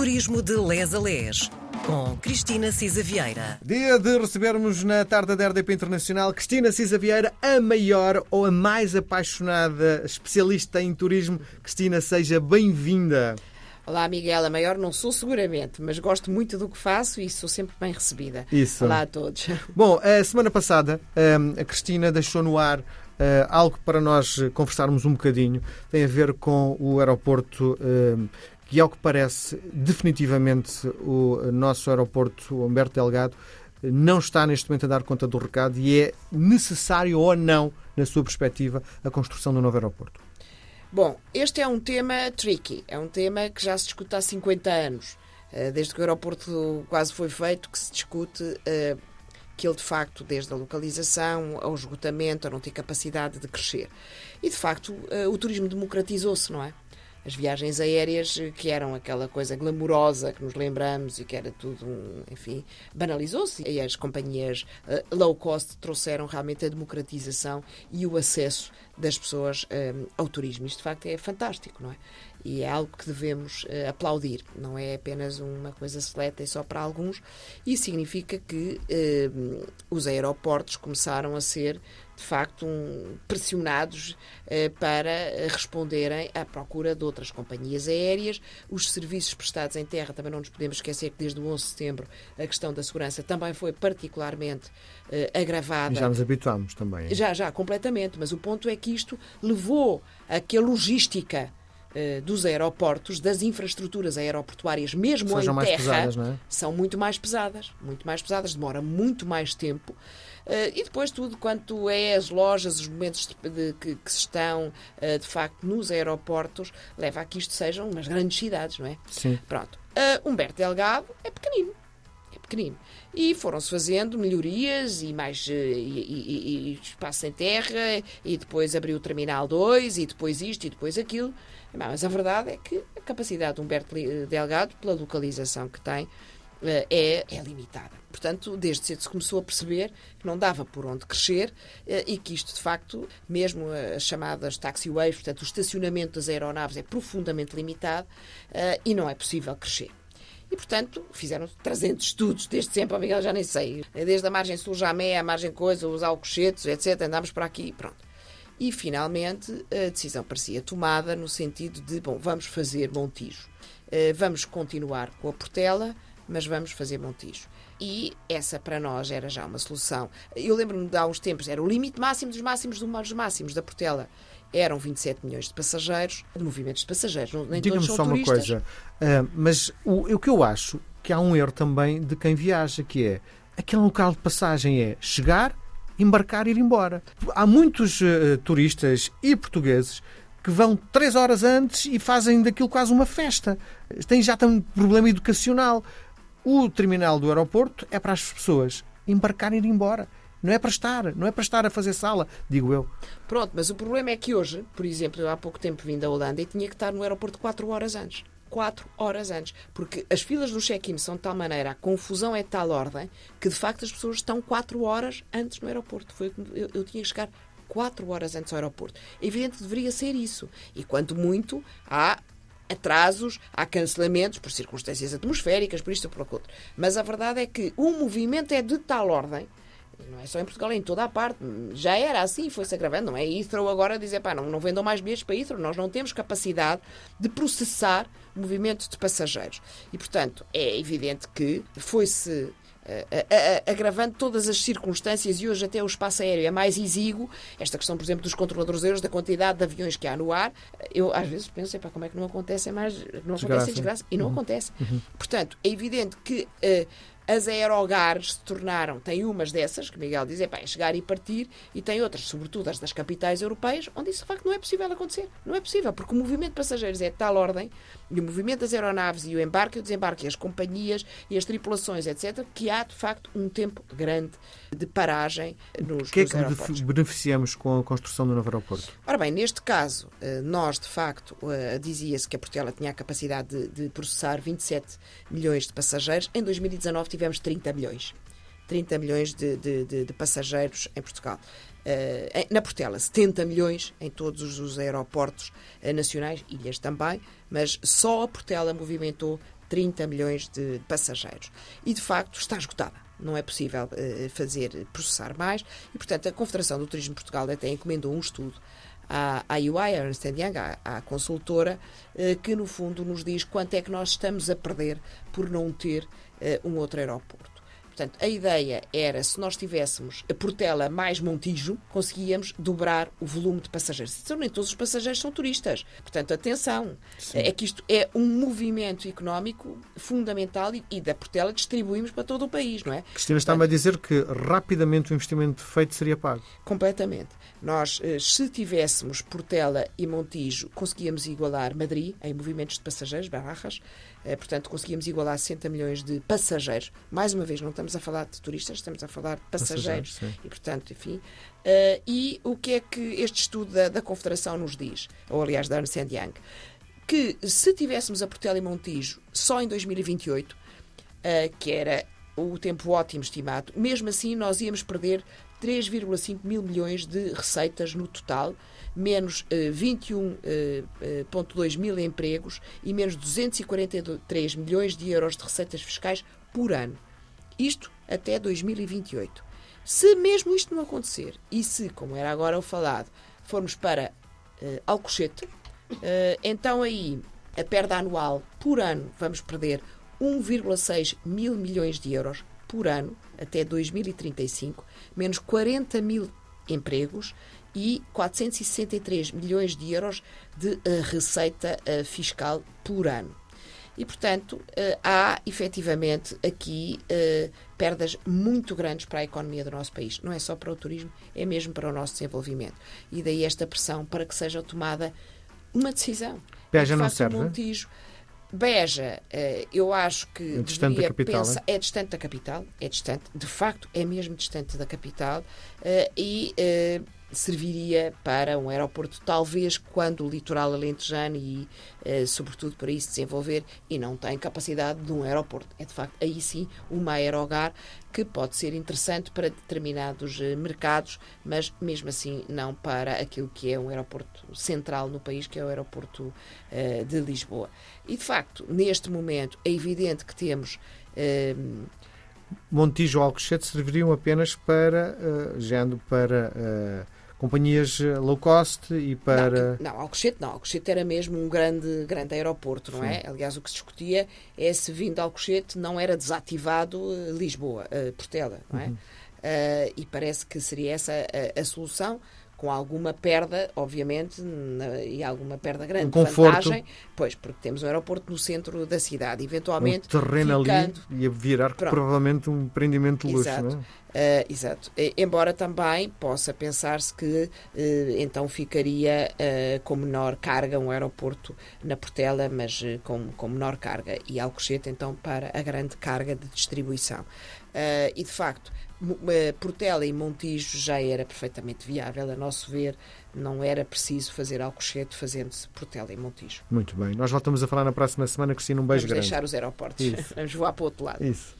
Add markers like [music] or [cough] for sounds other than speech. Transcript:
Turismo de Les a Les, com Cristina Cisa Vieira. Dia de recebermos na tarde da RDP Internacional Cristina Cisa Vieira, a maior ou a mais apaixonada especialista em turismo. Cristina, seja bem-vinda. Olá, Miguel. A maior não sou seguramente, mas gosto muito do que faço e sou sempre bem recebida. Isso. Olá a todos. [laughs] Bom, a semana passada hum, a Cristina deixou no ar Uh, algo para nós conversarmos um bocadinho tem a ver com o aeroporto uh, que, ao que parece, definitivamente o nosso aeroporto Humberto Delgado não está neste momento a dar conta do recado e é necessário ou não, na sua perspectiva, a construção do novo aeroporto. Bom, este é um tema tricky, é um tema que já se discute há 50 anos. Uh, desde que o aeroporto quase foi feito, que se discute que ele, de facto, desde a localização ao esgotamento, a não ter capacidade de crescer. E, de facto, eh, o turismo democratizou-se, não é? As viagens aéreas, eh, que eram aquela coisa glamourosa que nos lembramos e que era tudo, um, enfim, banalizou-se. E as companhias uh, low cost trouxeram realmente a democratização e o acesso das pessoas um, ao turismo. Isto, de facto, é fantástico, não é? E é algo que devemos uh, aplaudir, não é apenas uma coisa seleta e só para alguns. Isso significa que uh, os aeroportos começaram a ser, de facto, um, pressionados uh, para responderem à procura de outras companhias aéreas. Os serviços prestados em terra, também não nos podemos esquecer que desde o 11 de setembro a questão da segurança também foi particularmente agravada. E já nos habituámos também. Já, já, completamente. Mas o ponto é que isto levou a que a logística dos aeroportos, das infraestruturas aeroportuárias, mesmo Sejam em terra, pesadas, é? são muito mais pesadas, muito mais pesadas, demora muito mais tempo. Uh, e depois tudo quanto é as lojas, os momentos de, de, que, que, se estão uh, de facto nos aeroportos, leva a que isto sejam umas grandes cidades, não é? Sim. Pronto. Uh, Humberto Delgado é pequenino. É pequenino. E foram-se fazendo melhorias e mais e, e, e, espaço em terra, e depois abriu o Terminal 2, e depois isto, e depois aquilo. Mas a verdade é que a capacidade de Humberto Delgado, pela localização que tem, eh, é, é, limitada. Portanto, desde cedo se começou a perceber que não dava por onde crescer eh, e que isto, de facto, mesmo as chamadas taxiways, portanto, o estacionamento das aeronaves é profundamente limitado eh, e não é possível crescer. E, portanto, fizeram 300 estudos, desde sempre, ao Miguel já nem sei, desde a margem sul Jamé, a margem coisa, os alcochetes, etc. Andámos para aqui pronto. E, finalmente, a decisão parecia tomada no sentido de, bom, vamos fazer Montijo. Eh, vamos continuar com a Portela, mas vamos fazer Montijo. E essa para nós era já uma solução. Eu lembro-me de há uns tempos, era o limite máximo dos máximos dos máximos da Portela. Eram 27 milhões de passageiros, de movimentos de passageiros, nem Diga-me todos só são uma coisa, uh, mas o, o que eu acho que há um erro também de quem viaja, que é aquele local de passagem é chegar, embarcar e ir embora. Há muitos uh, turistas e portugueses que vão três horas antes e fazem daquilo quase uma festa. Tem já tem um problema educacional. O terminal do aeroporto é para as pessoas embarcarem e ir embora. Não é para estar, não é para estar a fazer sala, digo eu. Pronto, mas o problema é que hoje, por exemplo, eu há pouco tempo vim da Holanda e tinha que estar no aeroporto quatro horas antes quatro horas antes. Porque as filas do check-in são de tal maneira, a confusão é de tal ordem, que de facto as pessoas estão quatro horas antes no aeroporto. Foi, eu, eu tinha que chegar quatro horas antes ao aeroporto. Evidente que deveria ser isso. E quanto muito, há atrasos, há cancelamentos por circunstâncias atmosféricas, por isto ou por aquilo. Mas a verdade é que o movimento é de tal ordem não é só em Portugal, é em toda a parte. Já era assim, foi-se agravando. Não é Heathrow agora dizer, pá, não, não vendam mais bilhetes para Heathrow. Nós não temos capacidade de processar o movimento de passageiros. E, portanto, é evidente que foi-se agravando todas as circunstâncias e hoje até o espaço aéreo é mais exíguo. Esta questão, por exemplo, dos controladores aéreos, da quantidade de aviões que há no ar, eu às vezes penso, epá, como é que não acontece mais, não desgraça. acontece desgraça? E não uhum. acontece. Uhum. Portanto, é evidente que uh, as aerogares se tornaram, tem umas dessas, que Miguel diz, é, pá, é chegar e partir, e tem outras, sobretudo as das capitais europeias, onde isso de facto não é possível acontecer. Não é possível, porque o movimento de passageiros é de tal ordem, e o movimento das aeronaves e o embarque e o desembarque, e as companhias e as tripulações, etc., que há de facto um tempo grande de paragem nos, O que é que beneficiamos com a construção do novo aeroporto? Ora bem, neste caso, eh, nós de facto, eh, dizia-se que a Portela tinha a capacidade de, de processar 27 milhões de passageiros. Em 2019 tivemos 30 milhões. 30 milhões de, de, de, de passageiros em Portugal. Uh, na Portela, 70 milhões em todos os aeroportos uh, nacionais, ilhas também, mas só a Portela movimentou 30 milhões de passageiros. E, de facto, está esgotada. Não é possível uh, fazer, processar mais. E, portanto, a Confederação do Turismo de Portugal até encomendou um estudo à, à UI, a Ernst Young, à, à consultora, que, no fundo, nos diz quanto é que nós estamos a perder por não ter uh, um outro aeroporto. Portanto, a ideia era, se nós tivéssemos a Portela mais Montijo, conseguíamos dobrar o volume de passageiros. Então, nem todos os passageiros são turistas. Portanto, atenção. Sim. É que isto é um movimento económico fundamental e, e, da Portela distribuímos para todo o país, não é? Cristina está-me a dizer que rapidamente o investimento feito seria pago. Completamente. Nós, eh, se tivéssemos Portela e Montijo, conseguíamos igualar Madrid em movimentos de passageiros, barras, portanto, conseguíamos igualar 60 milhões de passageiros. Mais uma vez, não estamos a falar de turistas, estamos a falar de passageiros. passageiros e, portanto, enfim. Uh, e o que é que este estudo da, da Confederação nos diz? Ou, aliás, da Ernst Young? Que se tivéssemos a Portela e Montijo só em 2028, uh, eh, que era o tempo ótimo estimado, mesmo assim nós íamos perder 3,5 mil milhões de receitas no total, menos uh, 21,2 uh, mil empregos e menos 243 milhões de euros de receitas fiscais por ano. Isto até 2028. Se mesmo isto não acontecer, e se, como era agora o falado, formos para uh, Alcochete, uh, então aí a perda anual por ano vamos perder 1,6 mil milhões de euros por ano até 2035, menos 40 mil empregos e 463 milhões de euros de uh, receita uh, fiscal por ano. E, portanto, uh, há efetivamente aqui perdas muito grandes para a economia do nosso país. Não é só para o turismo, é mesmo para o nosso desenvolvimento. E daí esta pressão para que seja tomada uma decisão. Beja não serve? Montijo, Beja, eu acho que é distante da capital, pensar, é? é distante da capital, é distante, de facto, é mesmo distante da capital e serviria para um aeroporto, talvez quando o litoral alentejano e, eh, sobretudo, para isso desenvolver e não tem capacidade de um aeroporto. É, de facto, aí sim uma aerogar que pode ser interessante para determinados eh, mercados, mas mesmo assim não para aquilo que é um aeroporto central no país, que é o aeroporto eh, de Lisboa. E, de facto, neste momento, é evidente que temos. Eh, Montijo Alcochete serviriam apenas para, uh, para companhias eh, low cost e para. Não, não Alcochete não. Alcochete era mesmo um grande, grande aeroporto, não é? Sim. é? Aliás, o que se discutia é se vindo Alcochete não era desativado eh, Lisboa, uh, Portela, não é? Uhum. Uh, e parece que seria essa a, a solução com alguma perda, obviamente, na, e alguma perda grande. Um conforto. Vantagem, pois, porque temos um aeroporto no centro da cidade. Eventualmente. Um terreno ficando... ali ia virar Pronto. provavelmente um empreendimento de luxo, exato. não é? Uh, exato. Embora também possa pensar-se que uh, então ficaria uh, com menor carga um aeroporto na Portela, mas com, com menor carga, e Alcochete então para a grande carga de distribuição. e de facto, Portela e Montijo já era perfeitamente viável, a nosso ver, não era preciso fazer Alcochete fazendo-se Portela e Montijo. Muito bem. Nós voltamos a falar na próxima semana, Cristina. Um beijo Vamos grande. deixar os aeroportos. Isso. [laughs] Vamos voar para o outro lado. Isso.